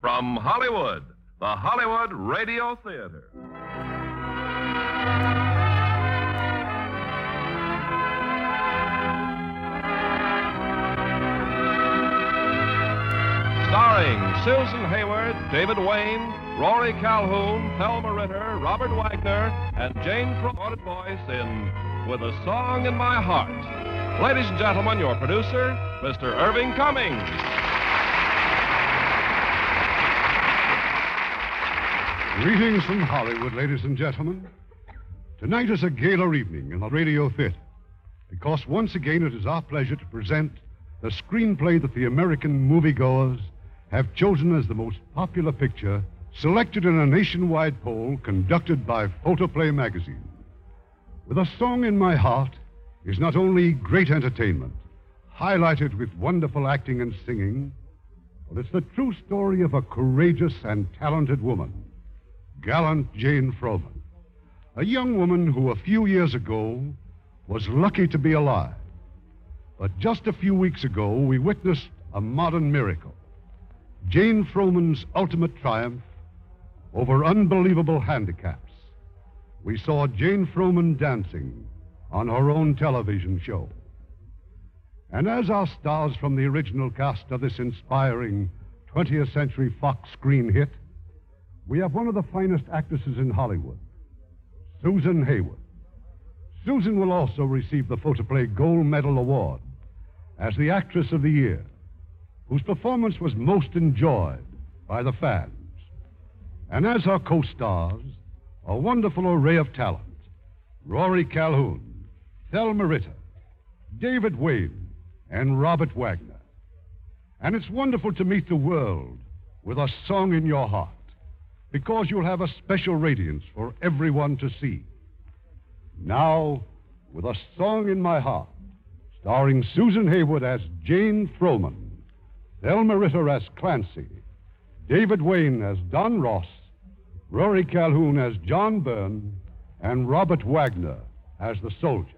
From Hollywood, the Hollywood Radio Theater. Starring Susan Hayward, David Wayne, Rory Calhoun, Thelma Ritter, Robert Wagner, and Jane Froman's voice in With a Song in My Heart. Ladies and gentlemen, your producer, Mr. Irving Cummings. Greetings from Hollywood, ladies and gentlemen. Tonight is a gala evening in the Radio Theater because once again it is our pleasure to present the screenplay that the American moviegoers have chosen as the most popular picture selected in a nationwide poll conducted by Photoplay magazine. With a Song in My Heart is not only great entertainment, highlighted with wonderful acting and singing, but it's the true story of a courageous and talented woman gallant Jane Froman, a young woman who a few years ago was lucky to be alive. But just a few weeks ago, we witnessed a modern miracle Jane Froman's ultimate triumph over unbelievable handicaps. We saw Jane Froman dancing on her own television show. And as our stars from the original cast of this inspiring 20th Century Fox screen hit, we have one of the finest actresses in Hollywood, Susan Hayward. Susan will also receive the Photoplay Gold Medal Award as the Actress of the Year, whose performance was most enjoyed by the fans. And as her co stars, a wonderful array of talent Rory Calhoun, Thelma Ritter, David Wayne, and Robert Wagner. And it's wonderful to meet the world with a song in your heart because you'll have a special radiance for everyone to see. Now, with a song in my heart, starring Susan Hayward as Jane Froman, Thelma Ritter as Clancy, David Wayne as Don Ross, Rory Calhoun as John Byrne, and Robert Wagner as the soldier.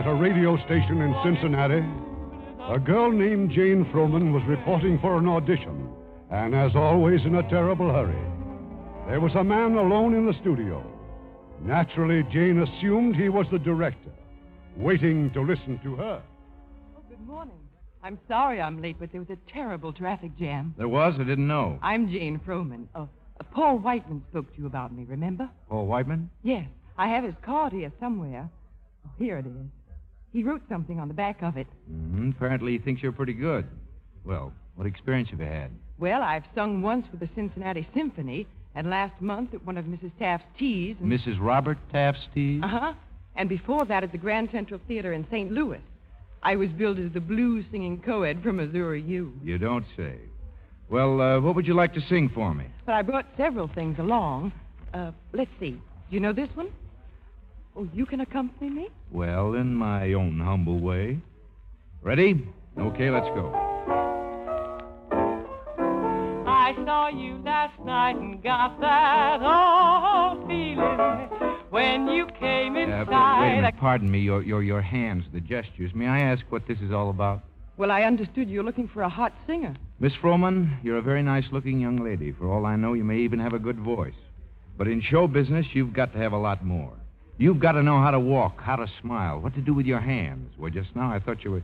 At a radio station in Cincinnati, a girl named Jane Froman was reporting for an audition, and as always, in a terrible hurry. There was a man alone in the studio. Naturally, Jane assumed he was the director, waiting to listen to her. Oh, good morning. I'm sorry I'm late, but there was a terrible traffic jam. There was? I didn't know. I'm Jane Froman. Oh, uh, Paul Whiteman spoke to you about me, remember? Paul Whiteman? Yes. I have his card here somewhere. Oh, here it is. He wrote something on the back of it. hmm Apparently he thinks you're pretty good. Well, what experience have you had? Well, I've sung once with the Cincinnati Symphony, and last month at one of Mrs. Taft's teas. And... Mrs. Robert Taft's teas? Uh huh. And before that at the Grand Central Theater in St. Louis. I was billed as the blues singing co-ed from Missouri U. You don't say. Well, uh, what would you like to sing for me? But I brought several things along. Uh, let's see. Do you know this one? Oh, you can accompany me? Well, in my own humble way. Ready? Okay, let's go. I saw you last night and got that old feeling when you came Uh, inside. but wait a minute. Pardon me. Your, your, your hands, the gestures. May I ask what this is all about? Well, I understood you're looking for a hot singer. Miss Froman, you're a very nice looking young lady. For all I know, you may even have a good voice. But in show business, you've got to have a lot more. You've got to know how to walk, how to smile, what to do with your hands. Well, just now I thought you were.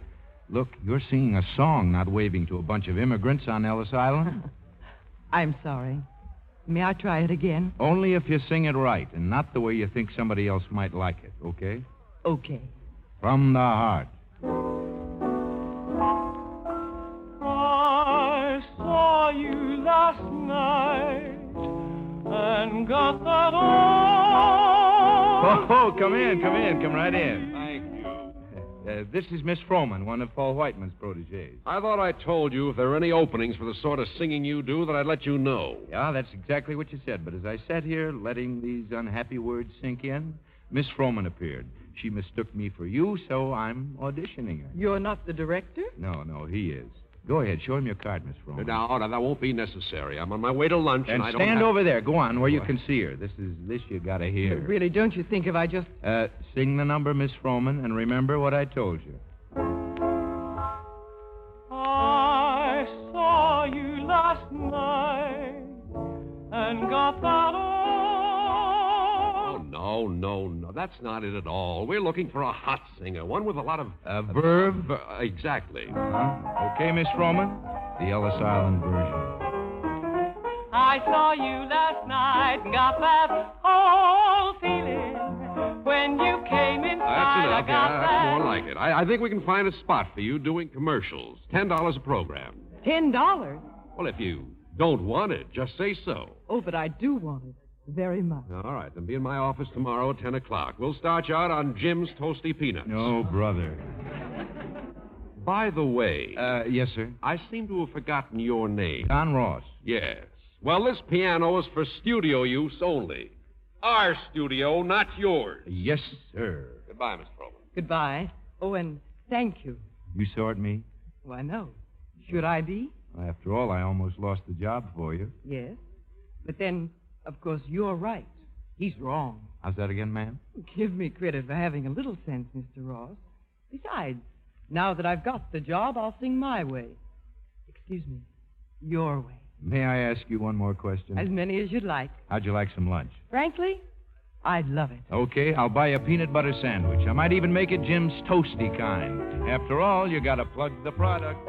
Look, you're singing a song, not waving to a bunch of immigrants on Ellis Island. I'm sorry. May I try it again? Only if you sing it right and not the way you think somebody else might like it, okay? Okay. From the heart. I saw you last night and got that old. Oh, come in, come in, come right in. Thank you. Uh, this is Miss Froman, one of Paul Whiteman's proteges. I thought I told you if there were any openings for the sort of singing you do that I'd let you know. Yeah, that's exactly what you said. But as I sat here letting these unhappy words sink in, Miss Froman appeared. She mistook me for you, so I'm auditioning her. You're not the director? No, no, he is. Go ahead, show him your card, Miss Froman. No, no, that won't be necessary. I'm on my way to lunch, and, And I don't stand have... over there. Go on, where you can see her. This is this you gotta hear. Really, don't you think if I just. Uh, sing the number, Miss Froman, and remember what I told you. I saw you last night and got that old. No, no, no. That's not it at all. We're looking for a hot singer, one with a lot of... A verb. Uh, exactly. Huh? Okay, Miss Froman? The Ellis Island version. I saw you last night and got that old feeling when you came inside. That's I enough. got Yeah, that. that's more like it. I, I think we can find a spot for you doing commercials. Ten dollars a program. Ten dollars? Well, if you don't want it, just say so. Oh, but I do want it. Very much. All right, then be in my office tomorrow at 10 o'clock. We'll start you out on Jim's Toasty Peanuts. No, brother. By the way, Uh, yes, sir. I seem to have forgotten your name. Don Ross. Yes. Well, this piano is for studio use only. Our studio, not yours. Yes, sir. Goodbye, Miss Froman. Goodbye. Oh, and thank you. You sort me? Why, no. Should I be? After all, I almost lost the job for you. Yes. But then, of course, you're right. He's wrong. How's that again, ma'am? Give me credit for having a little sense, Mr. Ross. Besides, now that I've got the job, I'll sing my way. Excuse me, your way. May I ask you one more question? As many as you'd like. How'd you like some lunch? Frankly, I'd love it. Okay, I'll buy a peanut butter sandwich. I might even make it Jim's toasty kind. After all, you gotta plug the product.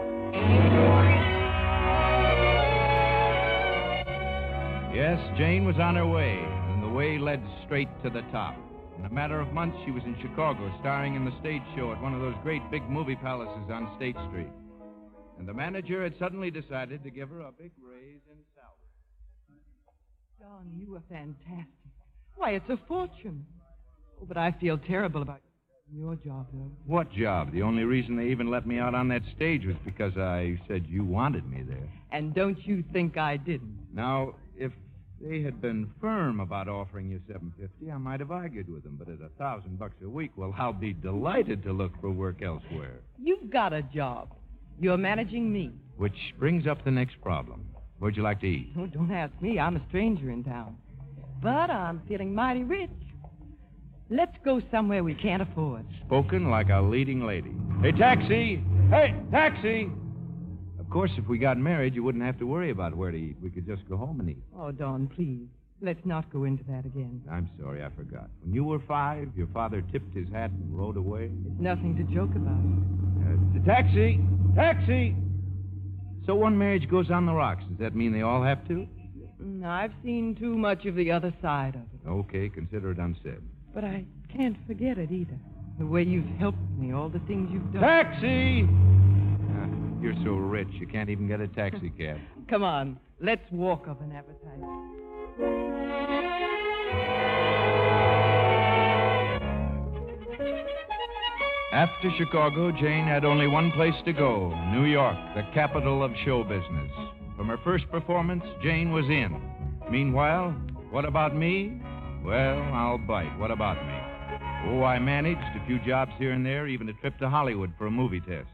Yes, Jane was on her way, and the way led straight to the top. In a matter of months, she was in Chicago, starring in the stage show at one of those great big movie palaces on State Street. And the manager had suddenly decided to give her a big raise in salary. Don, you were fantastic. Why, it's a fortune. Oh, but I feel terrible about your job, though. What job? The only reason they even let me out on that stage was because I said you wanted me there. And don't you think I didn't? Now, if they had been firm about offering you seven fifty, I might have argued with them. But at a thousand bucks a week, well, I'll be delighted to look for work elsewhere. You've got a job. You're managing me. Which brings up the next problem. Where'd you like to eat? Oh, don't ask me. I'm a stranger in town. But I'm feeling mighty rich. Let's go somewhere we can't afford. Spoken like a leading lady. Hey, taxi! Hey, taxi! Of course, if we got married, you wouldn't have to worry about where to eat. We could just go home and eat. Oh, Don, please. Let's not go into that again. I'm sorry, I forgot. When you were five, your father tipped his hat and rode away. It's nothing to joke about. Uh, taxi! Taxi! So one marriage goes on the rocks. Does that mean they all have to? Mm, I've seen too much of the other side of it. Okay, consider it unsaid. But I can't forget it either. The way you've helped me, all the things you've done. Taxi! You're so rich, you can't even get a taxi cab. Come on, let's walk of an appetite. After Chicago, Jane had only one place to go New York, the capital of show business. From her first performance, Jane was in. Meanwhile, what about me? Well, I'll bite. What about me? Oh, I managed a few jobs here and there, even a trip to Hollywood for a movie test.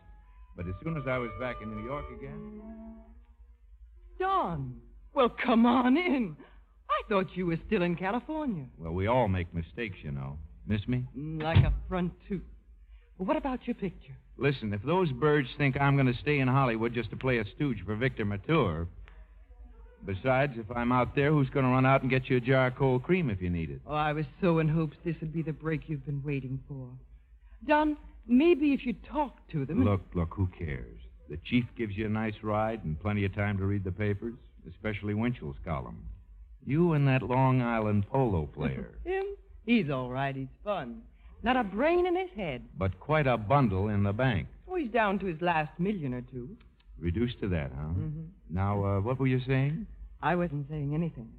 But as soon as I was back in New York again, Don, well, come on in. I thought you were still in California. well, we all make mistakes, you know. Miss me? Mm, Like a front tooth. Well, what about your picture? Listen, if those birds think I'm going to stay in Hollywood just to play a stooge for Victor Mature. Besides, if I'm out there, who's going to run out and get you a jar of cold cream if you need it? Oh, I was so in hopes this would be the break you've been waiting for. Don, maybe if you talk to them. Look, look, who cares? The chief gives you a nice ride and plenty of time to read the papers, especially Winchell's column. You and that Long Island polo player. Him? He's all right. He's fun. Not a brain in his head. but quite a bundle in the bank. Oh, he's down to his last million or two. Reduced to that, huh? Mhm. Now, uh, what were you saying? I wasn't saying anything.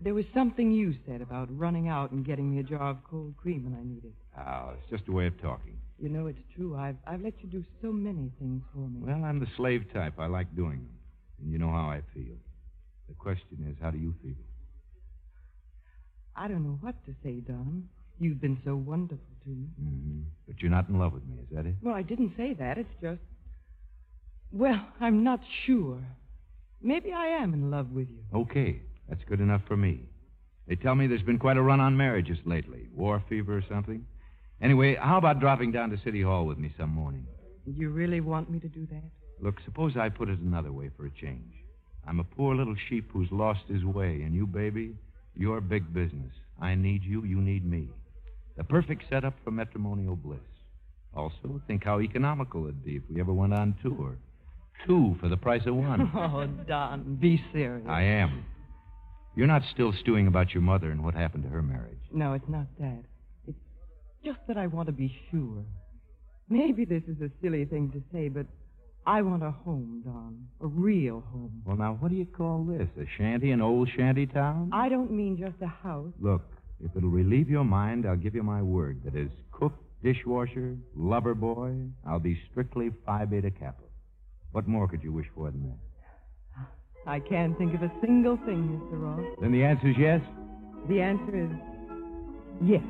There was something you said about running out and getting me a jar of cold cream when I needed it. Oh, it's just a way of talking. You know, it's true. I've, I've let you do so many things for me. Well, I'm the slave type. I like doing them. And you know how I feel. The question is, how do you feel? I don't know what to say, Don. You've been so wonderful to me. hmm But you're not in love with me, is that it? Well, I didn't say that. It's just. Well, I'm not sure. Maybe I am in love with you. Okay, that's good enough for me. They tell me there's been quite a run on marriages lately. War fever or something. Anyway, how about dropping down to City Hall with me some morning? You really want me to do that? Look, suppose I put it another way for a change. I'm a poor little sheep who's lost his way, and you, baby, you're big business. I need you, you need me. The perfect setup for matrimonial bliss. Also, think how economical it'd be if we ever went on tour. Two for the price of one. Oh, Don, be serious. I am. You're not still stewing about your mother and what happened to her marriage. No, it's not that. It's just that I want to be sure. Maybe this is a silly thing to say, but I want a home, Don. A real home. Well, now, what do you call this? A shanty in old shanty town? I don't mean just a house. Look, if it'll relieve your mind, I'll give you my word that as cook, dishwasher, lover boy, I'll be strictly Phi Beta Kappa. What more could you wish for than that? I can't think of a single thing, Mr. Ross. Then the answer is yes? The answer is yes.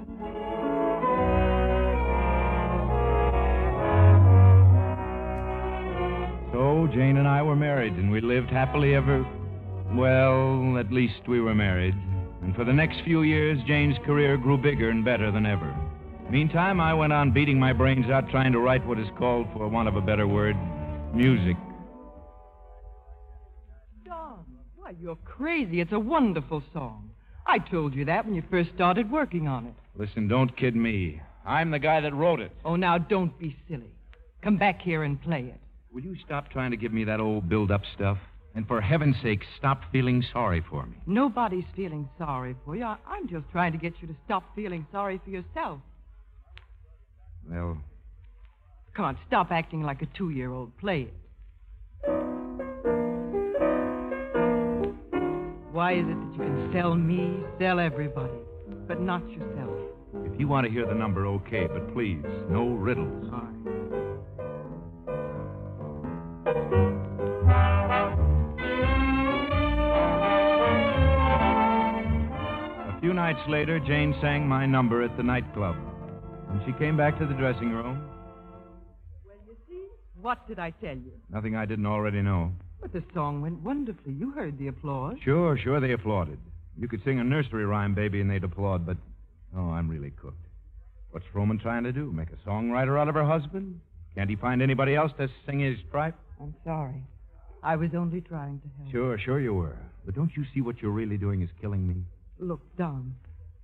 So, Jane and I were married, and we lived happily ever. Well, at least we were married. And for the next few years, Jane's career grew bigger and better than ever. Meantime, I went on beating my brains out trying to write what is called, for want of a better word, music. Why, you're crazy. It's a wonderful song. I told you that when you first started working on it. Listen, don't kid me. I'm the guy that wrote it. Oh, now don't be silly. Come back here and play it. Will you stop trying to give me that old build up stuff? And for heaven's sake, stop feeling sorry for me. Nobody's feeling sorry for you. I- I'm just trying to get you to stop feeling sorry for yourself. Well, Come on, stop acting like a two year old. Play it. Why is it that you can sell me, sell everybody, but not yourself? if you want to hear the number, okay, but please, no riddles. All right. A few nights later, Jane sang my number at the nightclub. When she came back to the dressing room, Well, you see? What did I tell you? nothing I didn't already know. But the song went wonderfully. You heard the applause. Sure, sure, they applauded. You could sing a nursery rhyme, baby, and they'd applaud, but. Oh, I'm really cooked. What's Froman trying to do? Make a songwriter out of her husband? Can't he find anybody else to sing his tripe? I'm sorry. I was only trying to help. Sure, sure you were. But don't you see what you're really doing is killing me? Look, Don,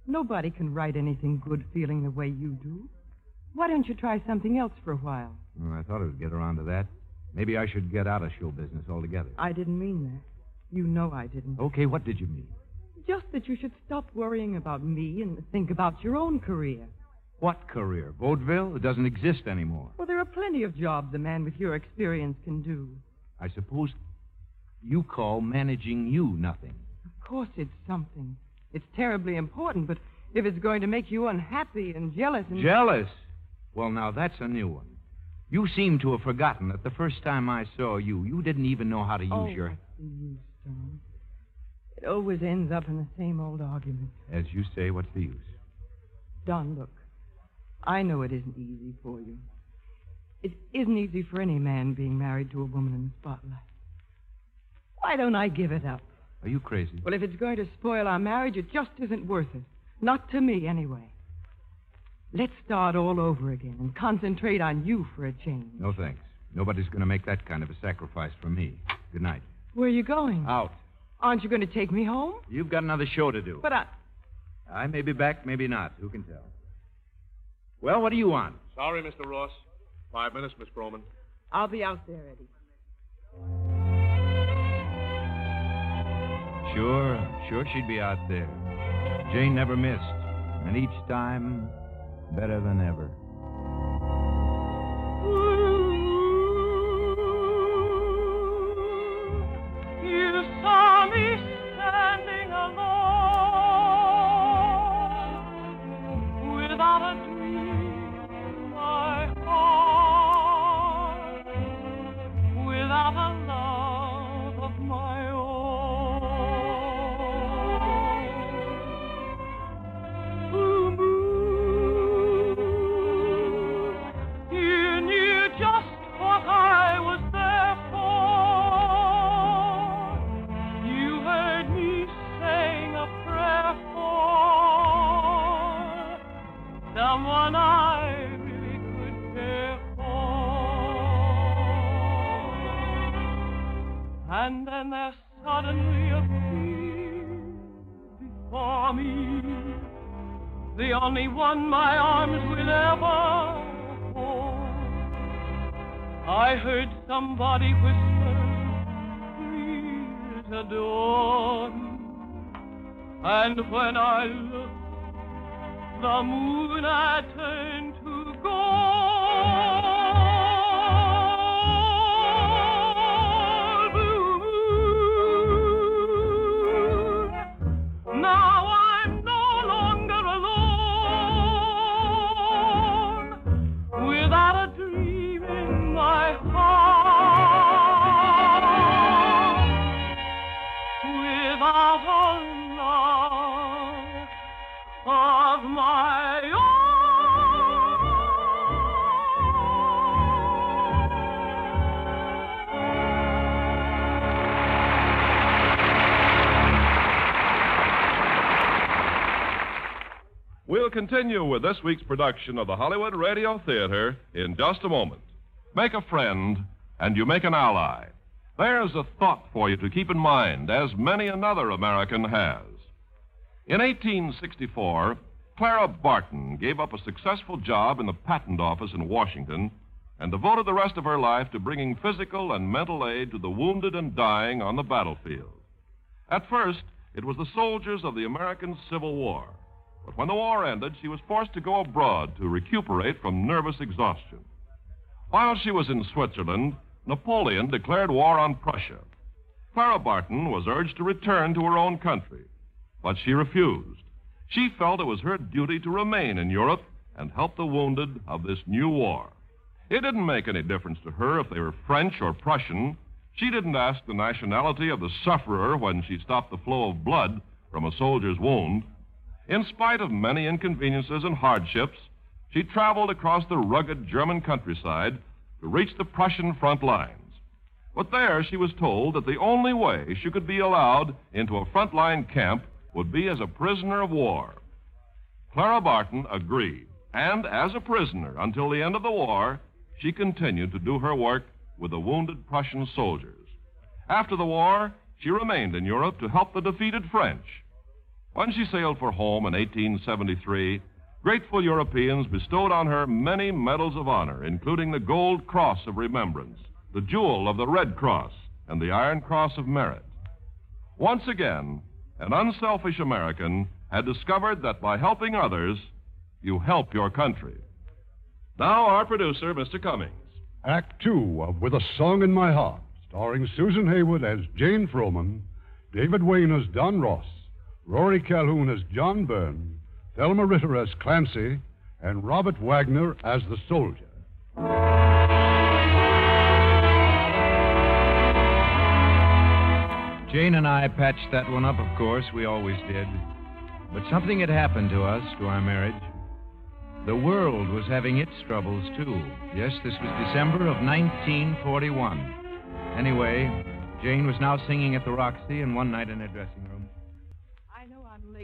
nobody can write anything good feeling the way you do. Why don't you try something else for a while? Oh, I thought I would get around to that. Maybe I should get out of show business altogether. I didn't mean that. You know I didn't. Okay, what did you mean? Just that you should stop worrying about me and think about your own career. What career? Vaudeville? It doesn't exist anymore. Well, there are plenty of jobs a man with your experience can do. I suppose you call managing you nothing. Of course, it's something. It's terribly important, but if it's going to make you unhappy and jealous and. Jealous? Well, now that's a new one. You seem to have forgotten that the first time I saw you, you didn't even know how to use oh, your. what's the use, Don? It always ends up in the same old argument. As you say, what's the use? Don, look. I know it isn't easy for you. It isn't easy for any man being married to a woman in the spotlight. Why don't I give it up? Are you crazy? Well, if it's going to spoil our marriage, it just isn't worth it. Not to me, anyway. Let's start all over again and concentrate on you for a change. No thanks. Nobody's going to make that kind of a sacrifice for me. Good night. Where are you going? Out. Aren't you going to take me home? You've got another show to do. But I. I may be back, maybe not. Who can tell? Well, what do you want? Sorry, Mr. Ross. Five minutes, Miss Froman. I'll be out there, Eddie. Sure, sure she'd be out there. Jane never missed. And each time, better than ever. One my We'll continue with this week's production of the Hollywood Radio Theater in just a moment. Make a friend, and you make an ally. There's a thought for you to keep in mind, as many another American has. In 1864, Clara Barton gave up a successful job in the patent office in Washington and devoted the rest of her life to bringing physical and mental aid to the wounded and dying on the battlefield. At first, it was the soldiers of the American Civil War. But when the war ended, she was forced to go abroad to recuperate from nervous exhaustion. While she was in Switzerland, Napoleon declared war on Prussia. Clara Barton was urged to return to her own country, but she refused. She felt it was her duty to remain in Europe and help the wounded of this new war. It didn't make any difference to her if they were French or Prussian. She didn't ask the nationality of the sufferer when she stopped the flow of blood from a soldier's wound. In spite of many inconveniences and hardships, she traveled across the rugged German countryside to reach the Prussian front lines. But there she was told that the only way she could be allowed into a frontline camp would be as a prisoner of war. Clara Barton agreed, and as a prisoner until the end of the war, she continued to do her work with the wounded Prussian soldiers. After the war, she remained in Europe to help the defeated French. When she sailed for home in 1873, grateful Europeans bestowed on her many medals of honor, including the Gold Cross of Remembrance, the Jewel of the Red Cross, and the Iron Cross of Merit. Once again, an unselfish American had discovered that by helping others, you help your country. Now, our producer, Mr. Cummings. Act two of With a Song in My Heart, starring Susan Hayward as Jane Froman, David Wayne as Don Ross, Rory Calhoun as John Byrne, Thelma Ritter as Clancy, and Robert Wagner as the soldier. Jane and I patched that one up, of course. We always did. But something had happened to us, to our marriage. The world was having its troubles, too. Yes, this was December of 1941. Anyway, Jane was now singing at the Roxy, and one night in her dressing room.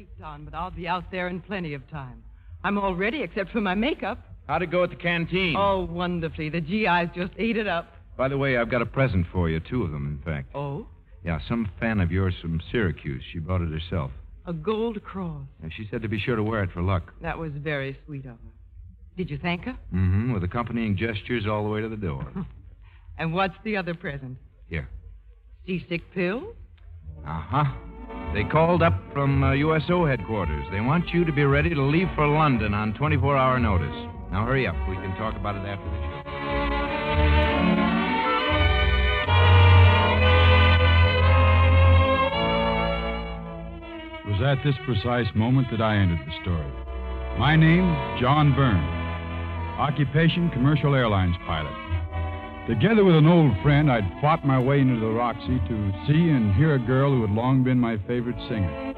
I know I'm late, Don, but I'll be out there in plenty of time. I'm all ready except for my makeup. How'd it go at the canteen? Oh, wonderfully. The GIs just ate it up. By the way, I've got a present for you, two of them, in fact. Oh? Yeah, some fan of yours from Syracuse. She brought it herself. A gold cross. And she said to be sure to wear it for luck. That was very sweet of her. Did you thank her? Mm-hmm, with accompanying gestures all the way to the door. And what's the other present? Here. Seasick pills? Uh-huh. They called up from uh, USO headquarters. They want you to be ready to leave for London on 24-hour notice. Now hurry up. We can talk about it after the show. It was at this precise moment that I entered the story. My name, John Byrne. Occupation, commercial airlines pilot. Together with an old friend, I'd fought my way into the Roxy to see and hear a girl who had long been my favorite singer.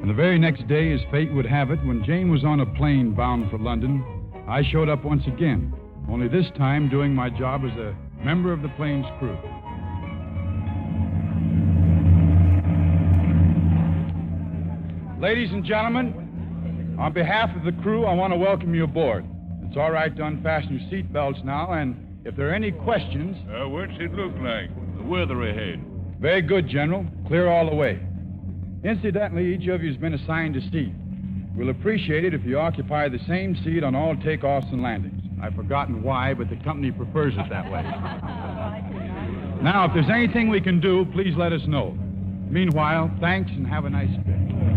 And the very next day, as fate would have it, when Jane was on a plane bound for London, I showed up once again, only this time doing my job as a member of the plane's crew. Ladies and gentlemen, on behalf of the crew, I want to welcome you aboard. It's all right to unfasten your seat belts now, and if there are any questions, Uh, what's it look like? The weather ahead. Very good, General. Clear all the way. Incidentally, each of you has been assigned a seat. We'll appreciate it if you occupy the same seat on all takeoffs and landings. I've forgotten why, but the company prefers it that way. now, if there's anything we can do, please let us know. Meanwhile, thanks and have a nice day.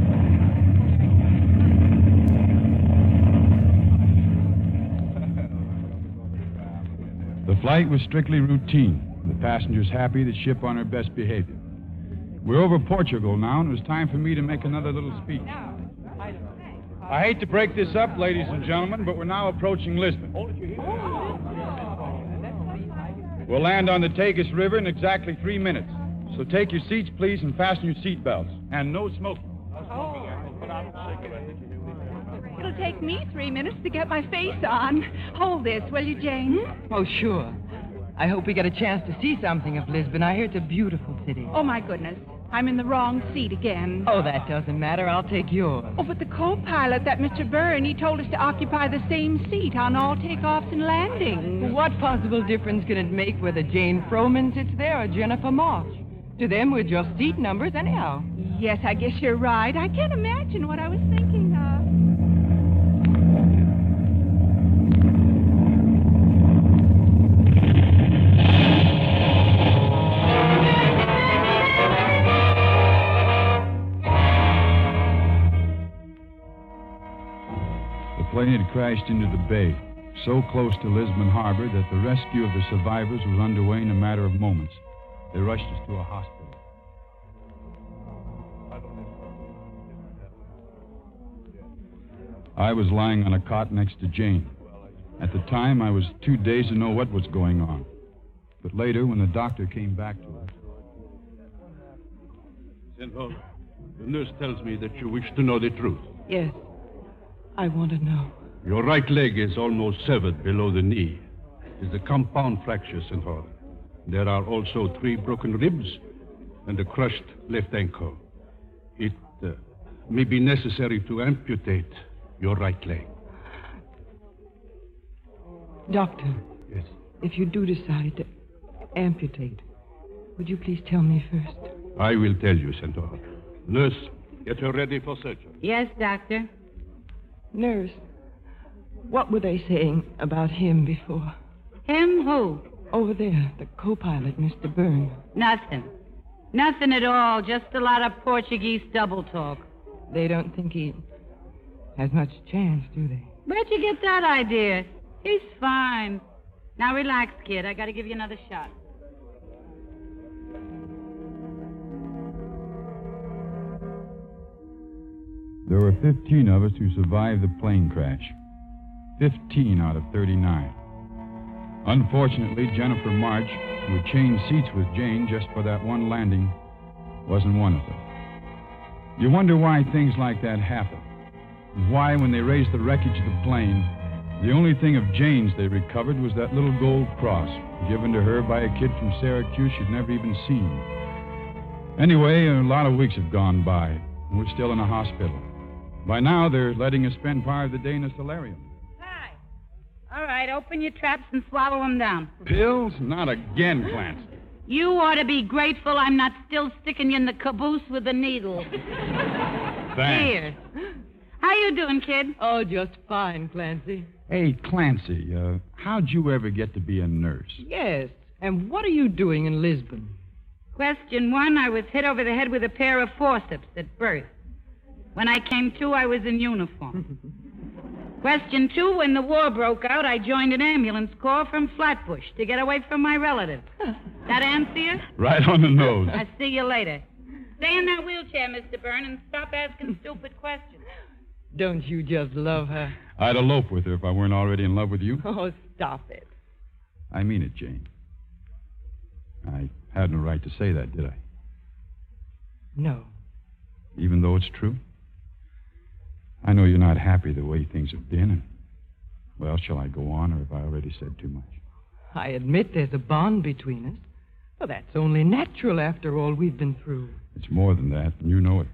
Flight was strictly routine. The passengers happy, the ship on her best behavior. We're over Portugal now, and it was time for me to make another little speech. I hate to break this up, ladies and gentlemen, but we're now approaching Lisbon. We'll land on the Tagus River in exactly three minutes. So take your seats, please, and fasten your seat belts. And no smoking. It'll take me three minutes to get my face on. Hold this, will you, Jane? Oh, sure. I hope we get a chance to see something of Lisbon. I hear it's a beautiful city. Oh, my goodness. I'm in the wrong seat again. Oh, that doesn't matter. I'll take yours. Oh, but the co-pilot, that Mr. Byrne, he told us to occupy the same seat on all takeoffs and landings. What possible difference can it make whether Jane Froman sits there or Jennifer March? To them, we're just seat numbers anyhow. Yes, I guess you're right. I can't imagine what I was thinking crashed into the bay, so close to Lisbon Harbor that the rescue of the survivors was underway in a matter of moments. They rushed us to a hospital. I was lying on a cot next to Jane. At the time, I was too dazed to know what was going on. But later, when the doctor came back to us, Senhor, the nurse tells me that you wish to know the truth. Yes. I want to know. Your right leg is almost severed below the knee. It is a compound fracture, Senhor. There are also three broken ribs and a crushed left ankle. It uh, may be necessary to amputate your right leg. Doctor, Yes. if you do decide to amputate, would you please tell me first? I will tell you, Senhor. Nurse, get her ready for surgery. Yes, Doctor. Nurse, what were they saying about him before? Him who? Over there, the co pilot, Mr. Byrne. Nothing. Nothing at all. Just a lot of Portuguese double talk. They don't think he has much chance, do they? Where'd you get that idea? He's fine. Now relax, kid. I gotta give you another shot. there were 15 of us who survived the plane crash. 15 out of 39. Unfortunately, Jennifer March, who changed seats with Jane just for that one landing, wasn't one of them. You wonder why things like that happen. Why, when they raised the wreckage of the plane, the only thing of Jane's they recovered was that little gold cross given to her by a kid from Syracuse she'd never even seen. Anyway, a lot of weeks have gone by, and we're still in a hospital. By now, they're letting us spend part of the day in a solarium. Hi. All right, open your traps and swallow them down. Pills? Not again, Clancy. You ought to be grateful I'm not still sticking you in the caboose with a needle. Thanks. Here. How you doing, kid? Oh, just fine, Clancy. Hey, Clancy, uh, how'd you ever get to be a nurse? Yes. And what are you doing in Lisbon? Question one, I was hit over the head with a pair of forceps at birth. When I came to, I was in uniform. Question two, when the war broke out, I joined an ambulance corps from Flatbush to get away from my relatives. That answer you? Right on the nose. I'll see you later. Stay in that wheelchair, Mr. Byrne, and stop asking stupid questions. Don't you just love her? I'd elope with her if I weren't already in love with you. Oh, stop it. I mean it, Jane. I had no right to say that, did I? No. Even though it's true? I know you're not happy the way things have been, and, well, shall I go on, or have I already said too much? I admit there's a bond between us. Well, that's only natural after all we've been through. It's more than that, and you know it.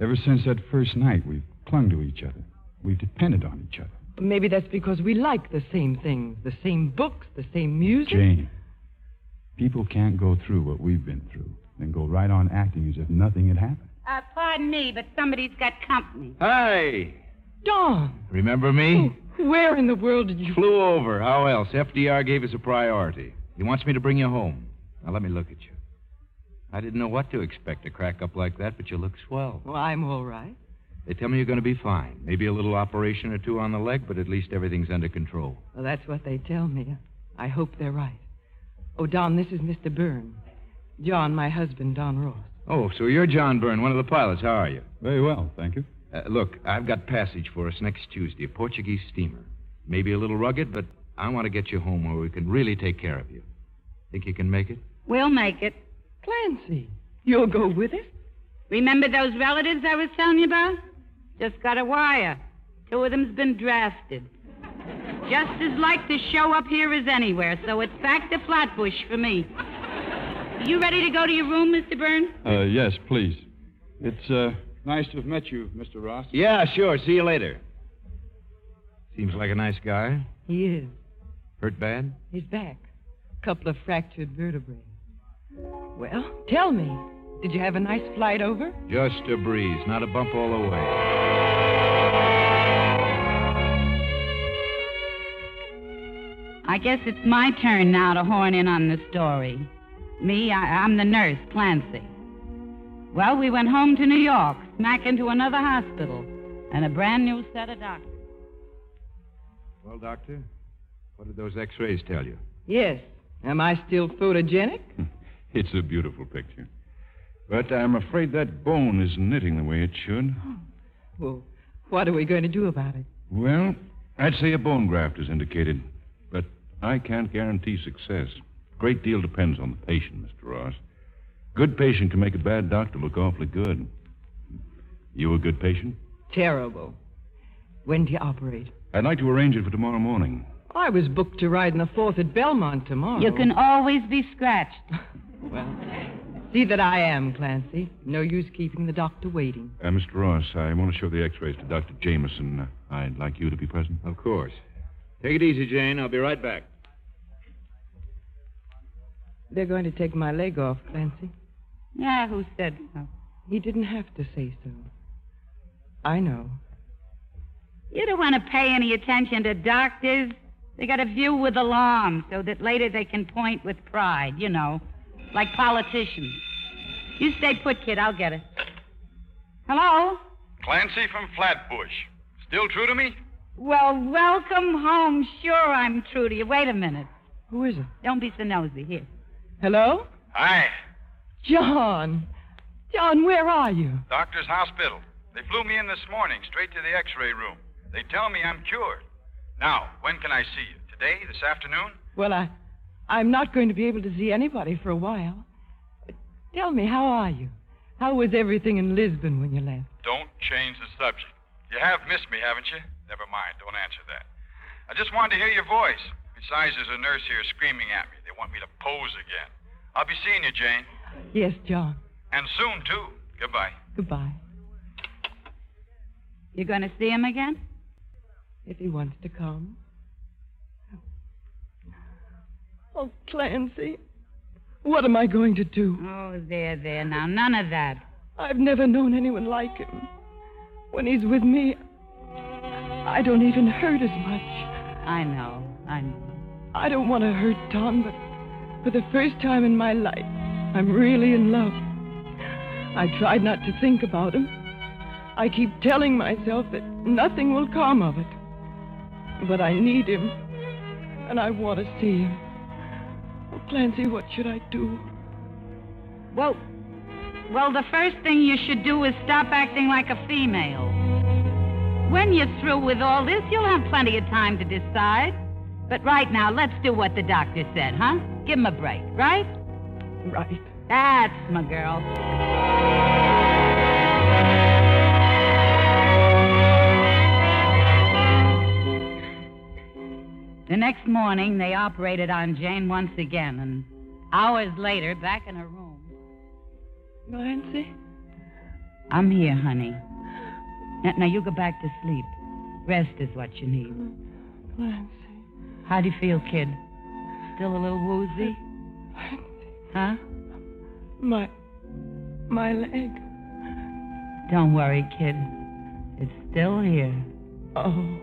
Ever since that first night, we've clung to each other. We've depended on each other. Maybe that's because we like the same things, the same books, the same music. Jane, People can't go through what we've been through, and go right on acting as if nothing had happened. Uh, pardon me, but somebody's got company. Hi. Don, Remember me? where in the world did you... Flew over. How else? FDR gave us a priority. He wants me to bring you home. Now, let me look at you. I didn't know what to expect, a crack up like that, but you look swell. Well, I'm all right. They tell me you're going to be fine. Maybe a little operation or two on the leg, but at least everything's under control. Well, that's what they tell me. I hope they're right. Oh, Don, this is Mr. Byrne. John, my husband, Don Ross. Oh, so you're John Byrne, one of the pilots. How are you? Very well, thank you. Uh, look, I've got passage for us next Tuesday, a Portuguese steamer. Maybe a little rugged, but I want to get you home where we can really take care of you. Think you can make it? We'll make it. Clancy, you'll go with us? Remember those relatives I was telling you about? Just got a wire. Two of them's been drafted. Just as like to show up here as anywhere, so it's back to Flatbush for me. You ready to go to your room, Mr. Byrne? Uh, yes, please. It's uh, nice to have met you, Mr. Ross. Yeah, sure. See you later. Seems like a nice guy. He is. Hurt bad? His back. Couple of fractured vertebrae. Well, tell me, did you have a nice flight over? Just a breeze, not a bump all the way. I guess it's my turn now to horn in on the story. Me, I, I'm the nurse, Clancy. Well, we went home to New York, smack into another hospital, and a brand new set of doctors. Well, Doctor, what did those x rays tell you? Yes. Am I still photogenic? It's a beautiful picture. But I'm afraid that bone isn't knitting the way it should. Oh, well, what are we going to do about it? Well, I'd say a bone graft is indicated, but I can't guarantee success. A great deal depends on the patient, Mr. Ross. Good patient can make a bad doctor look awfully good. You a good patient? Terrible. When do you operate? I'd like to arrange it for tomorrow morning. I was booked to ride in the fourth at Belmont tomorrow. You can always be scratched. Well, see that I am, Clancy. No use keeping the doctor waiting. Uh, Mr. Ross, I want to show the x-rays to Dr. Jameson. Uh, I'd like you to be present. Of course. Take it easy, Jane. I'll be right back. They're going to take my leg off, Clancy. Yeah, who said so? He didn't have to say so. I know. You don't want to pay any attention to doctors. They got a view with alarm so that later they can point with pride, you know, like politicians. You stay put, kid. I'll get it. Hello? Clancy from Flatbush. Still true to me? Well, welcome home. Sure, I'm true to you. Wait a minute. Who is it? Don't be so nosy. Here. Hello? Hi. John. John, where are you? Doctor's hospital. They flew me in this morning, straight to the x ray room. They tell me I'm cured. Now, when can I see you? Today? This afternoon? Well, I, I'm not going to be able to see anybody for a while. Tell me, how are you? How was everything in Lisbon when you left? Don't change the subject. You have missed me, haven't you? Never mind. Don't answer that. I just wanted to hear your voice. Besides, there's a nurse here screaming at me. They want me to pose again. I'll be seeing you, Jane. Yes, John. And soon, too. Goodbye. Goodbye. You're going to see him again? If he wants to come. Oh, Clancy. What am I going to do? Oh, there, there. Now, none of that. I've never known anyone like him. When he's with me, I don't even hurt as much. I know. I know. I don't want to hurt Don, but for the first time in my life, I'm really in love. I tried not to think about him. I keep telling myself that nothing will come of it. But I need him, and I want to see him. Oh, Clancy, what should I do? Well, well, the first thing you should do is stop acting like a female. When you're through with all this, you'll have plenty of time to decide. But right now, let's do what the doctor said, huh? Give him a break, right? Right. That's my girl. The next morning, they operated on Jane once again, and hours later, back in her room. Clancy? I'm here, honey. Now, now you go back to sleep. Rest is what you need. Clancy. How do you feel, kid? Still a little woozy? Huh? My. my leg. Don't worry, kid. It's still here. Oh.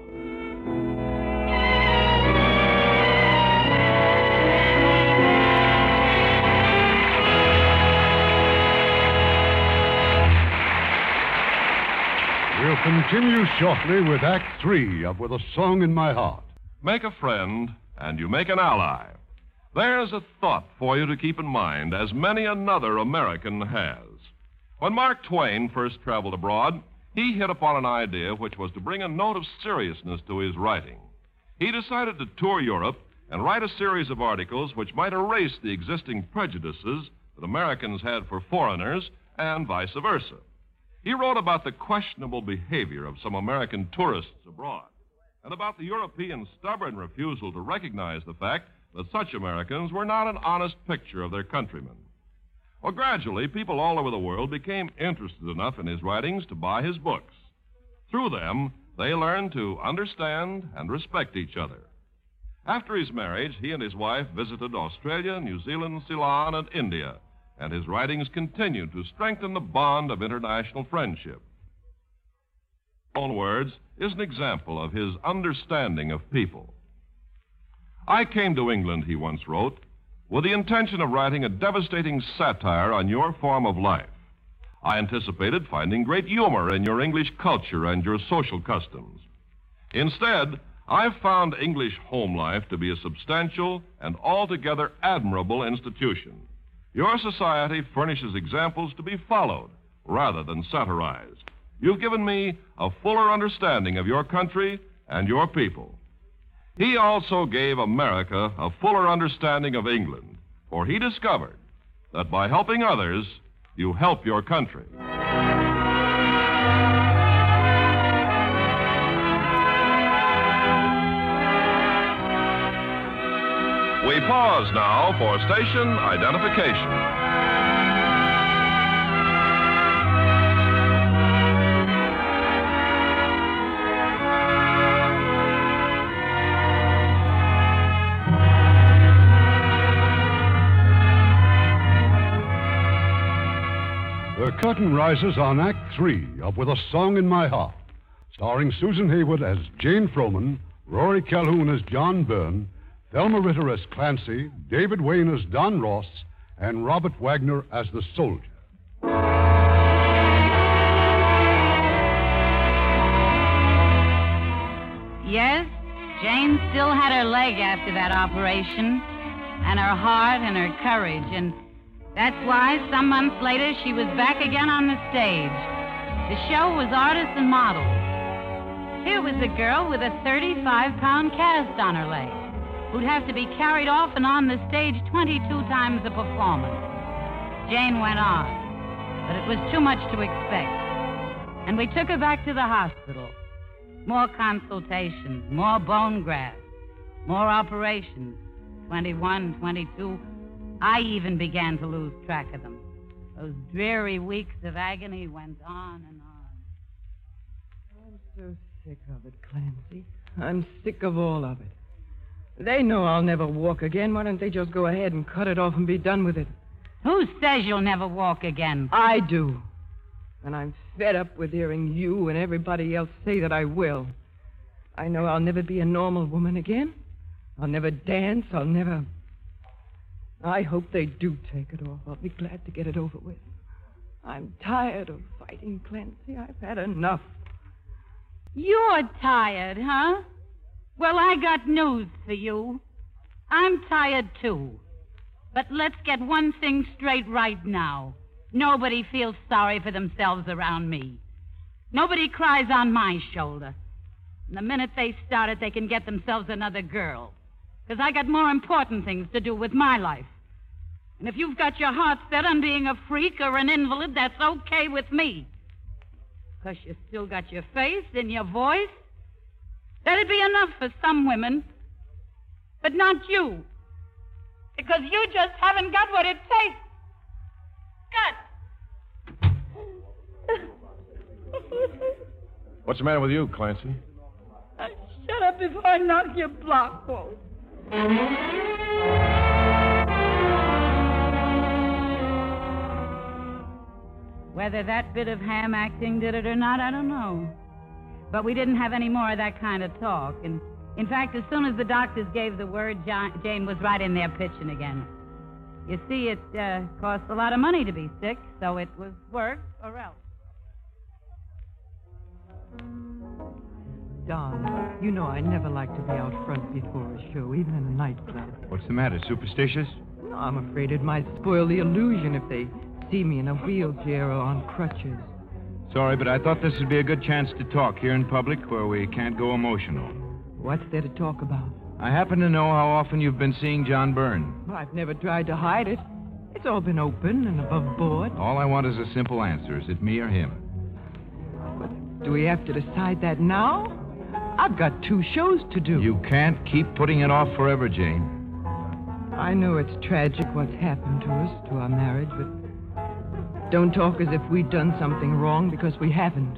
We'll continue shortly with Act Three of With a Song in My Heart. Make a friend, and you make an ally. There's a thought for you to keep in mind, as many another American has. When Mark Twain first traveled abroad, he hit upon an idea which was to bring a note of seriousness to his writing. He decided to tour Europe and write a series of articles which might erase the existing prejudices that Americans had for foreigners and vice versa. He wrote about the questionable behavior of some American tourists abroad and about the European stubborn refusal to recognize the fact that such Americans were not an honest picture of their countrymen. Well, gradually, people all over the world became interested enough in his writings to buy his books. Through them, they learned to understand and respect each other. After his marriage, he and his wife visited Australia, New Zealand, Ceylon, and India and his writings continued to strengthen the bond of international friendship. Own words is an example of his understanding of people. I came to England, he once wrote, with the intention of writing a devastating satire on your form of life. I anticipated finding great humor in your English culture and your social customs. Instead, I've found English home life to be a substantial and altogether admirable institution. Your society furnishes examples to be followed rather than satirized. You've given me a fuller understanding of your country and your people. He also gave America a fuller understanding of England, for he discovered that by helping others, you help your country. We pause now for station identification. The curtain rises on Act Three of With a Song in My Heart, starring Susan Hayward as Jane Froman, Rory Calhoun as John Byrne, Thelma Ritter as Clancy, David Wayne as Don Ross, and Robert Wagner as the soldier. Yes, Jane still had her leg after that operation, and her heart and her courage, and that's why some months later she was back again on the stage. The show was artists and models. Here was a girl with a 35 pound cast on her leg who'd have to be carried off and on the stage 22 times a performance. Jane went on, but it was too much to expect. And we took her back to the hospital. More consultations, more bone grafts, more operations 21, 22. I even began to lose track of them. Those dreary weeks of agony went on and on. I'm so sick of it, Clancy. I'm sick of all of it. They know I'll never walk again. Why don't they just go ahead and cut it off and be done with it? Who says you'll never walk again? I do. And I'm fed up with hearing you and everybody else say that I will. I know I'll never be a normal woman again. I'll never dance. I'll never. I hope they do take it off. I'll be glad to get it over with. I'm tired of fighting, Clancy. I've had enough. You're tired, huh? Well, I got news for you. I'm tired, too. But let's get one thing straight right now. Nobody feels sorry for themselves around me. Nobody cries on my shoulder. And the minute they start it, they can get themselves another girl. Because I got more important things to do with my life. And if you've got your heart set on being a freak or an invalid, that's okay with me. Because you still got your face and your voice. That'd be enough for some women. But not you. Because you just haven't got what it takes. Got. What's the matter with you, Clancy? Uh, shut up before I knock your block off. Whether that bit of ham acting did it or not, I don't know. But we didn't have any more of that kind of talk. And in fact, as soon as the doctors gave the word, Jo- Jane was right in there pitching again. You see, it uh, costs a lot of money to be sick, so it was work or else. Don, you know I never like to be out front before a show, even in a nightclub. What's the matter? Superstitious? No, I'm afraid it might spoil the illusion if they see me in a wheelchair or on crutches. Sorry, but I thought this would be a good chance to talk here in public where we can't go emotional. What's there to talk about? I happen to know how often you've been seeing John Byrne. Well, I've never tried to hide it. It's all been open and above board. All I want is a simple answer. Is it me or him? Do we have to decide that now? I've got two shows to do. You can't keep putting it off forever, Jane. I know it's tragic what's happened to us, to our marriage, but don't talk as if we'd done something wrong because we haven't.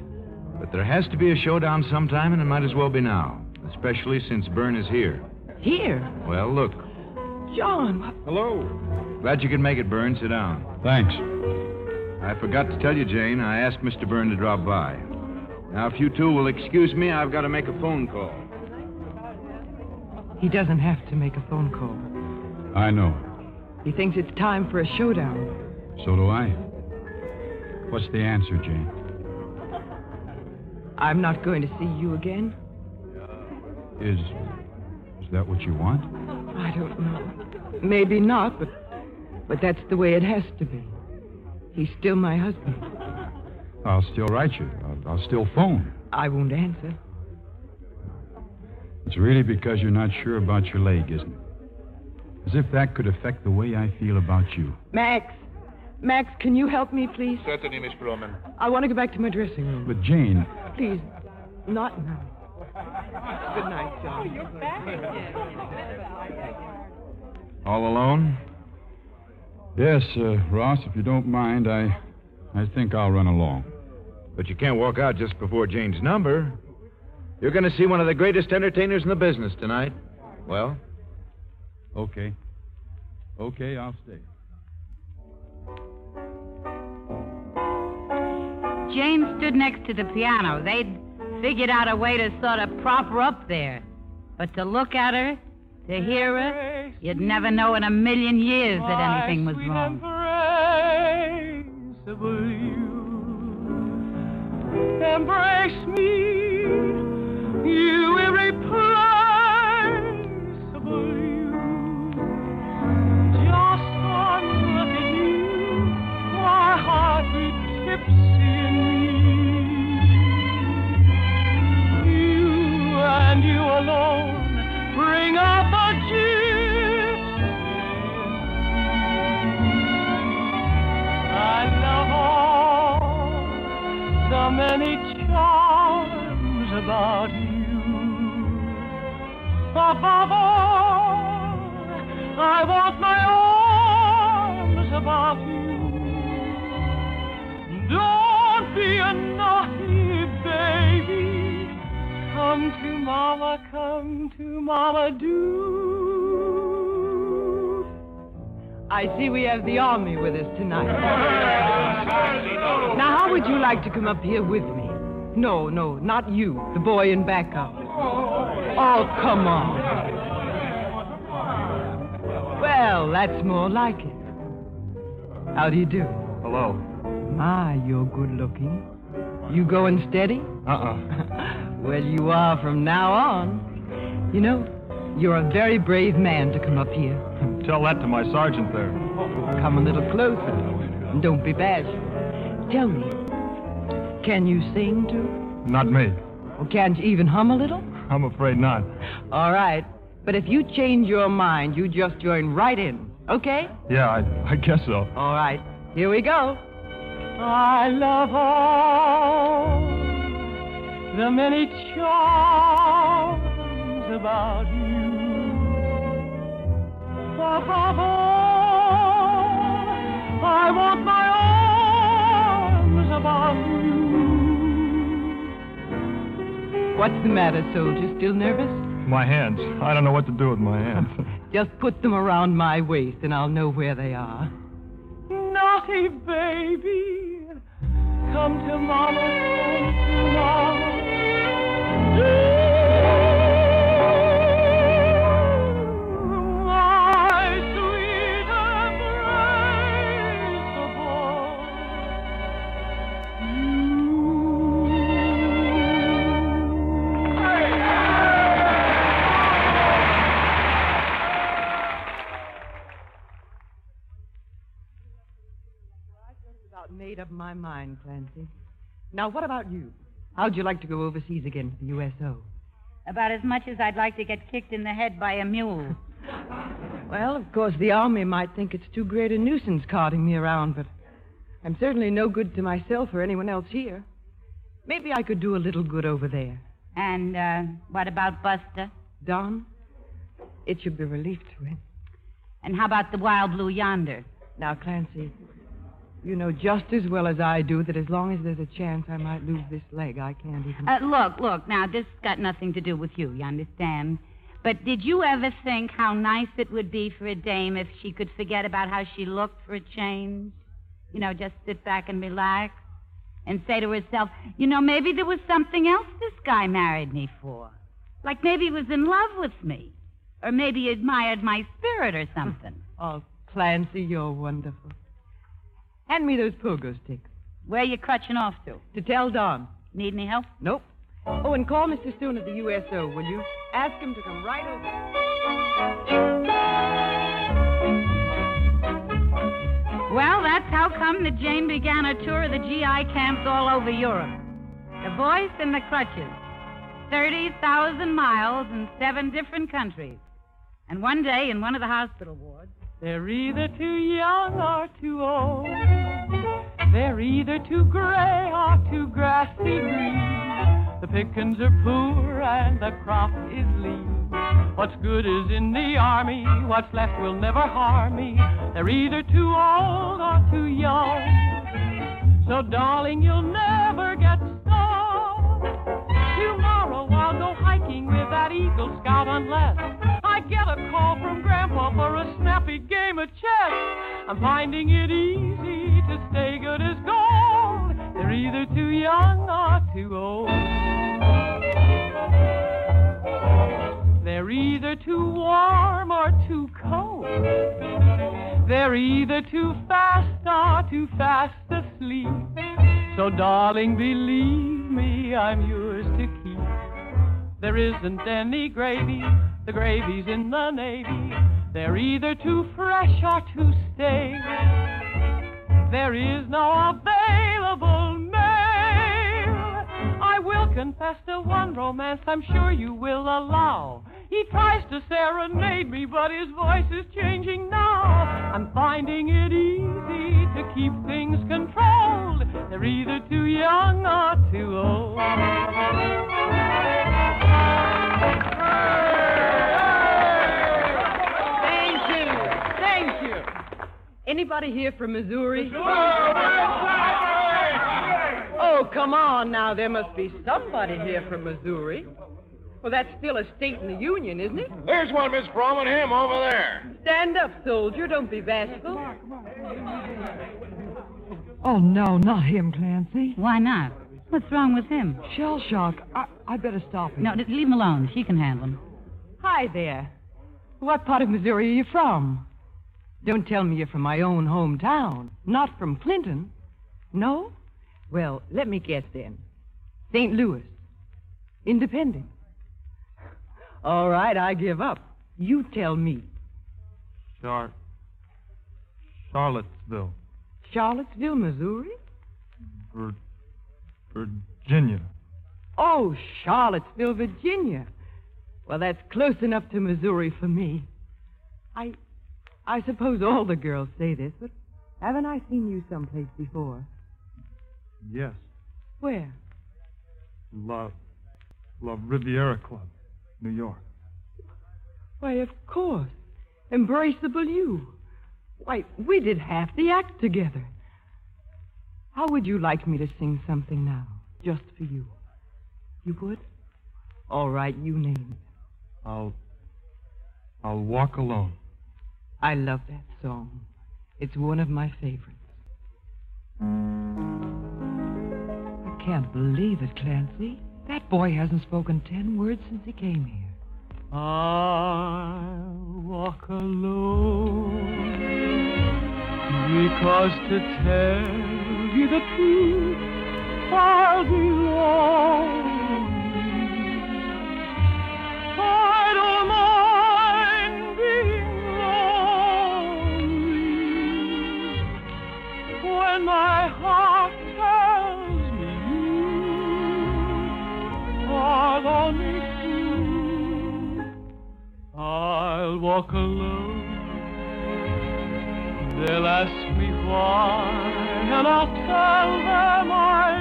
But there has to be a showdown sometime, and it might as well be now, especially since Byrne is here. Here? Well, look. John, what? Hello. Glad you could make it, Byrne. Sit down. Thanks. I forgot to tell you, Jane, I asked Mr. Byrne to drop by. Now, if you two will excuse me, I've got to make a phone call. He doesn't have to make a phone call. I know. He thinks it's time for a showdown. So do I. What's the answer, Jane? I'm not going to see you again. Is. Is that what you want? I don't know. Maybe not, but but that's the way it has to be. He's still my husband. I'll still write you. I'll, I'll still phone. I won't answer. It's really because you're not sure about your leg, isn't it? As if that could affect the way I feel about you. Max, Max, can you help me, please? Certainly, Miss Froman. I want to go back to my dressing room. But Jane, Please, not now. Good night, John. Oh, you're back. Again. All alone? yes, uh, Ross, if you don't mind, I, I think I'll run along. But you can't walk out just before Jane's number. You're going to see one of the greatest entertainers in the business tonight. Well, Okay. Okay, I'll stay. Jane stood next to the piano. They'd figured out a way to sort of prop her up there. But to look at her, to hear her, you'd never know in a million years that anything was wrong. Embrace me, you Above all, I want my arms about you. Don't be a naughty baby. Come to Mama, come to Mama, do. I see we have the army with us tonight. Now, how would you like to come up here with me? No, no, not you, the boy in backup. Oh, come on. Well, that's more like it. How do you do? Hello. My, you're good looking. You going steady? Uh-uh. Well, you are from now on. You know, you're a very brave man to come up here. Tell that to my sergeant there. Come a little closer. And don't be bashful. Tell me, can you sing too? Not me. Or can't you even hum a little? I'm afraid not. All right. But if you change your mind, you just join right in. Okay? Yeah, I, I guess so. All right. Here we go. I love all the many charms about you. Above all, What's the matter, soldier? Still nervous? My hands. I don't know what to do with my hands. Just put them around my waist and I'll know where they are. Naughty baby, come to mama, home tomorrow. My Clancy. Now, what about you? How'd you like to go overseas again for the USO? About as much as I'd like to get kicked in the head by a mule. Well, of course, the Army might think it's too great a nuisance carting me around, but I'm certainly no good to myself or anyone else here. Maybe I could do a little good over there. And uh, what about Buster? Don? It should be relief to him. And how about the wild blue yonder? Now, Clancy, you know just as well as I do that as long as there's a chance I might lose this leg, I can't even. Uh, look, look, now, this got nothing to do with you, you understand? But did you ever think how nice it would be for a dame if she could forget about how she looked for a change? You know, just sit back and relax and say to herself, you know, maybe there was something else this guy married me for. Like maybe he was in love with me. Or maybe he admired my spirit or something. Oh, Clancy, you're wonderful. Hand me those pogo sticks. Where you crutching off to? To tell Don. Need any help? Nope. Oh, and call Mr. Stone at the USO, will you? Ask him to come right over. Well, that's how come that Jane began a tour of the GI camps all over Europe. The voice and the crutches. 30,000 miles in seven different countries. And one day in one of the hospital wards. They're either too young or too old. They're either too gray or too grassy green. The pickings are poor and the crop is lean. What's good is in the army, what's left will never harm me. They're either too old or too young. So, darling, you'll never get stung. Tomorrow I'll go hiking with that Eagle Scout unless I get a call from Grandpa for a snappy game of chess. I'm finding it easy to stay good as gold. They're either too young or too old. They're either too warm or too cold. They're either too fast or too fast asleep. So, darling, believe me, I'm yours to keep. There isn't any gravy, the gravy's in the Navy. They're either too fresh or too stale. There is no available mail. I will confess to one romance I'm sure you will allow. He tries to serenade me, but his voice is changing now. I'm finding it easy to keep things controlled. They're either too young or too old. Anybody here from Missouri? Oh, come on now. There must be somebody here from Missouri. Well, that's still a state in the Union, isn't it? There's one, Miss Froman, him over there. Stand up, soldier. Don't be bashful. Oh, no, not him, Clancy. Why not? What's wrong with him? Shell shock. I, I better stop him. No, leave him alone. She can handle him. Hi there. What part of Missouri are you from? Don't tell me you're from my own hometown. Not from Clinton. No? Well, let me guess then. St. Louis. Independence. All right, I give up. You tell me. Char- Charlottesville, Charlottesville, Missouri? Vir- Virginia. Oh, Charlottesville, Virginia. Well, that's close enough to Missouri for me. I I suppose all the girls say this, but haven't I seen you someplace before? Yes. Where? Love. Love Riviera Club, New York. Why, of course. Embraceable you. Why, we did half the act together. How would you like me to sing something now, just for you? You would? All right, you name it. I'll. I'll walk alone. I love that song. It's one of my favorites. I can't believe it, Clancy. That boy hasn't spoken ten words since he came here. I'll walk alone because to tell you the truth, I'll be lonely. Walk alone. They'll ask me why, and I'll tell them I'd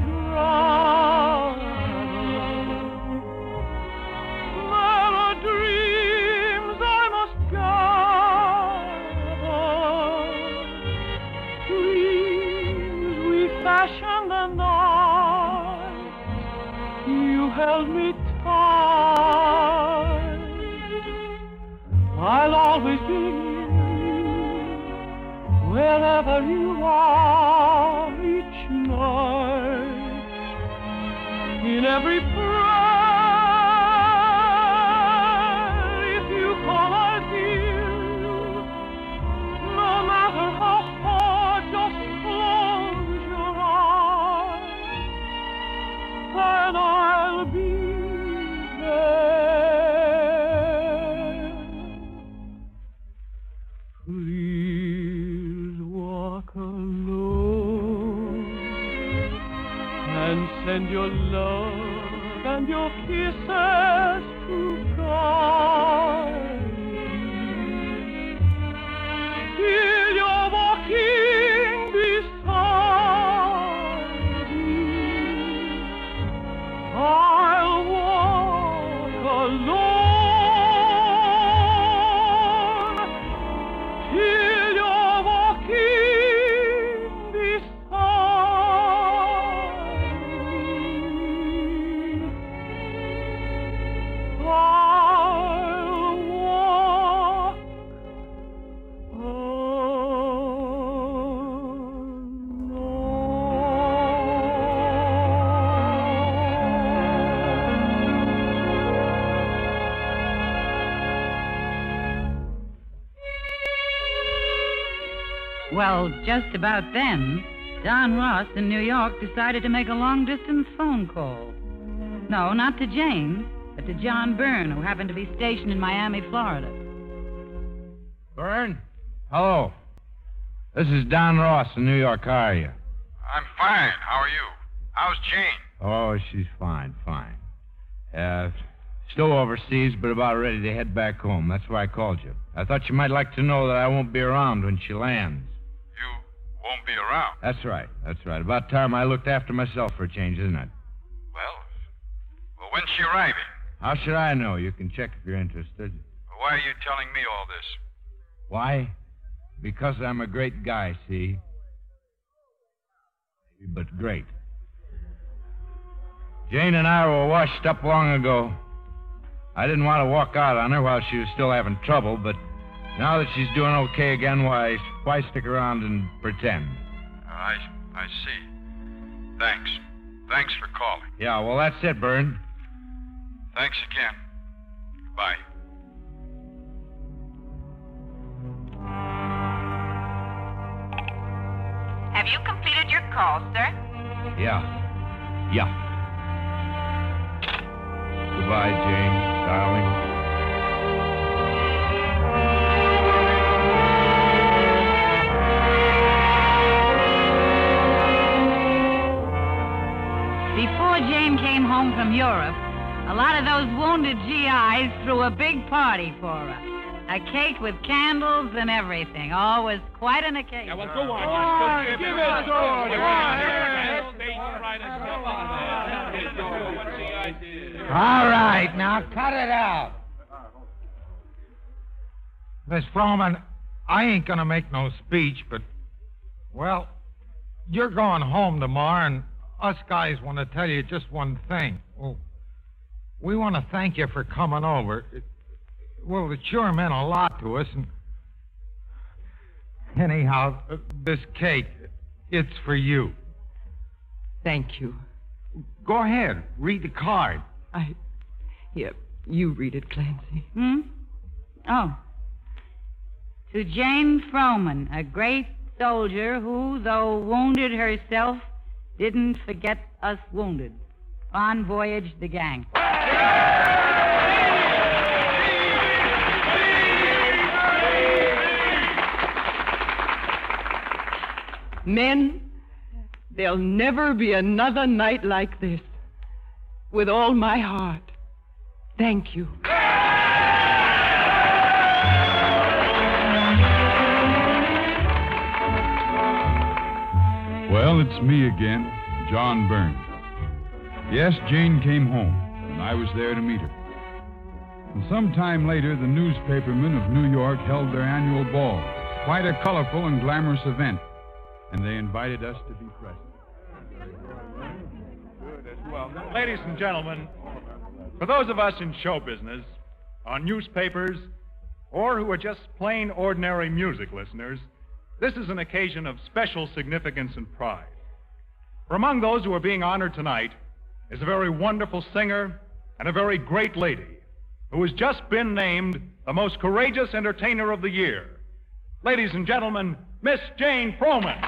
always be wherever you are each night. In every send your love and your kisses to guide Well, just about then, Don Ross in New York decided to make a long distance phone call. No, not to Jane, but to John Byrne, who happened to be stationed in Miami, Florida. Byrne? Hello. This is Don Ross in New York. How are you? I'm fine. How are you? How's Jane? Oh, she's fine, fine. Uh, still overseas, but about ready to head back home. That's why I called you. I thought you might like to know that I won't be around when she lands. Won't be around. That's right, that's right. About time I looked after myself for a change, isn't it? Well, well, when's she arriving? How should I know? You can check if you're interested. Why are you telling me all this? Why? Because I'm a great guy, see? But great. Jane and I were washed up long ago. I didn't want to walk out on her while she was still having trouble, but now that she's doing okay again, why, why stick around and pretend? I, I see. Thanks. Thanks for calling. Yeah, well, that's it, Byrne. Thanks again. Goodbye. Have you completed your call, sir? Yeah. Yeah. Goodbye, Jane, darling. Came home from Europe, a lot of those wounded GIs threw a big party for us. A cake with candles and everything. Oh, quite an occasion. Yeah, well, go on. Give it to All right, now cut it out. Miss Froman, I ain't gonna make no speech, but well, you're going home tomorrow, and us guys want to tell you just one thing. Well, we want to thank you for coming over. It, well, it sure meant a lot to us, and anyhow, uh, this cake, it's for you. Thank you. Go ahead. Read the card. I. Here, you read it, Clancy. Hmm? Oh. To Jane Froman, a great soldier who, though wounded herself, didn't forget us wounded. On voyage, the gang. Men, there'll never be another night like this. With all my heart, thank you. Well, it's me again, John Byrne. Yes, Jane came home, and I was there to meet her. And some time later, the newspapermen of New York held their annual ball. Quite a colorful and glamorous event, and they invited us to be present. Well, ladies and gentlemen, for those of us in show business, on newspapers, or who are just plain ordinary music listeners, this is an occasion of special significance and pride. For among those who are being honored tonight is a very wonderful singer and a very great lady who has just been named the most courageous entertainer of the year. Ladies and gentlemen, Miss Jane Froman.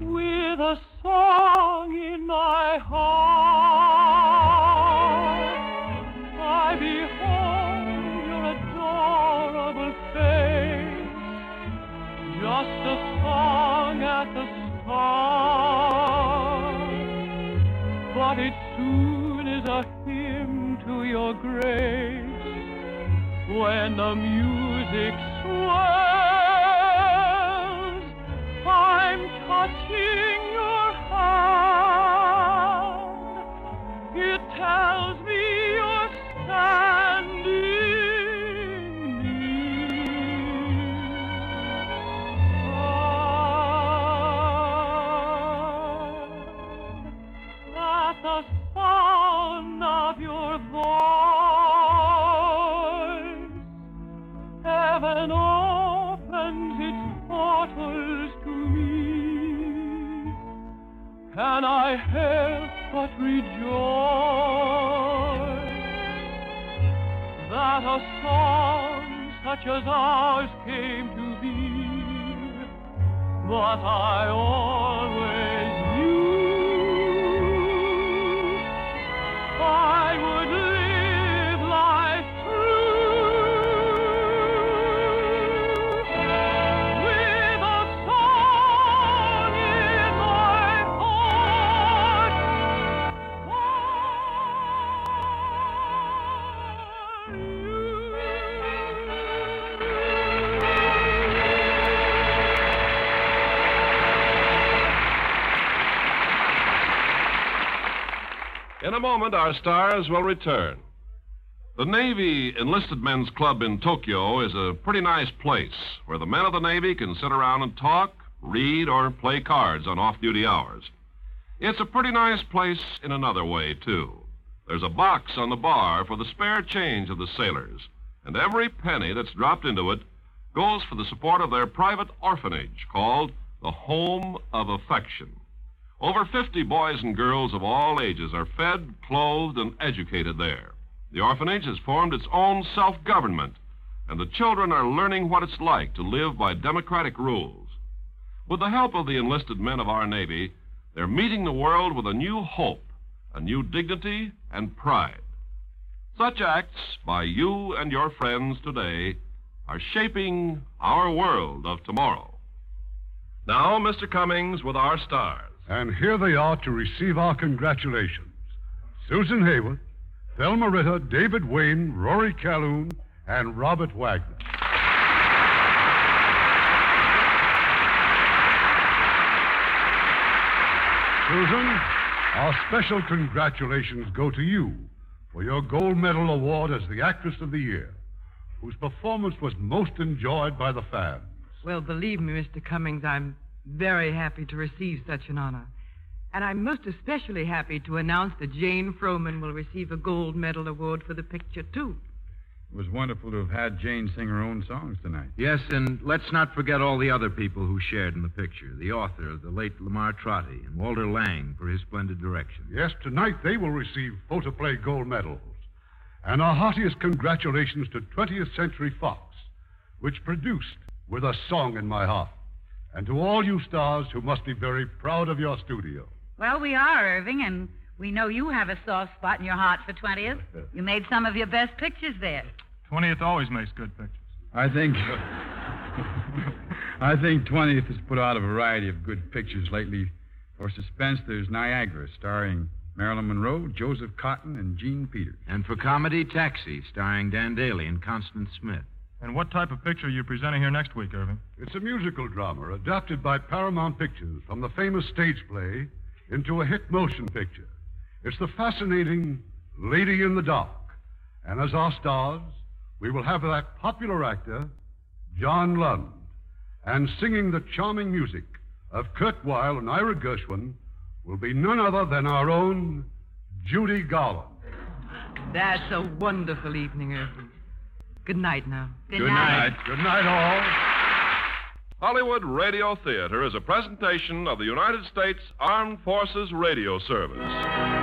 with a song in my heart. When the music swells. I'm touching a moment, our stars will return. The Navy Enlisted Men's Club in Tokyo is a pretty nice place where the men of the Navy can sit around and talk, read, or play cards on off duty hours. It's a pretty nice place in another way, too. There's a box on the bar for the spare change of the sailors, and every penny that's dropped into it goes for the support of their private orphanage called the Home of Affection. Over 50 boys and girls of all ages are fed, clothed, and educated there. The orphanage has formed its own self government, and the children are learning what it's like to live by democratic rules. With the help of the enlisted men of our Navy, they're meeting the world with a new hope, a new dignity, and pride. Such acts by you and your friends today are shaping our world of tomorrow. Now, Mr. Cummings with our stars. And here they are to receive our congratulations Susan Hayward, Thelma Ritter, David Wayne, Rory Calhoun, and Robert Wagner. Susan, our special congratulations go to you for your gold medal award as the Actress of the Year, whose performance was most enjoyed by the fans. Well, believe me, Mr. Cummings, I'm very happy to receive such an honor. And I'm most especially happy to announce that Jane Froman will receive a gold medal award for the picture, too. It was wonderful to have had Jane sing her own songs tonight. Yes, and let's not forget all the other people who shared in the picture. The author, the late Lamar Trotti, and Walter Lang for his splendid direction. Yes, tonight they will receive photoplay gold medals. And our heartiest congratulations to 20th Century Fox, which produced With a Song in My Heart. And to all you stars who must be very proud of your studio. Well, we are, Irving, and we know you have a soft spot in your heart for 20th. You made some of your best pictures there. 20th always makes good pictures. I think. I think 20th has put out a variety of good pictures lately. For suspense, there's Niagara, starring Marilyn Monroe, Joseph Cotten, and Jean Peters. And for comedy, Taxi, starring Dan Dailey and Constance Smith. And what type of picture are you presenting here next week, Irving? It's a musical drama adapted by Paramount Pictures from the famous stage play into a hit motion picture. It's the fascinating Lady in the Dark. And as our stars, we will have that popular actor, John Lund. And singing the charming music of Kurt Weill and Ira Gershwin will be none other than our own Judy Garland. That's a wonderful evening, Irving. Good night now. Good, night. Good night, all. Hollywood Radio Theater is a presentation of the United States Armed Forces Radio Service.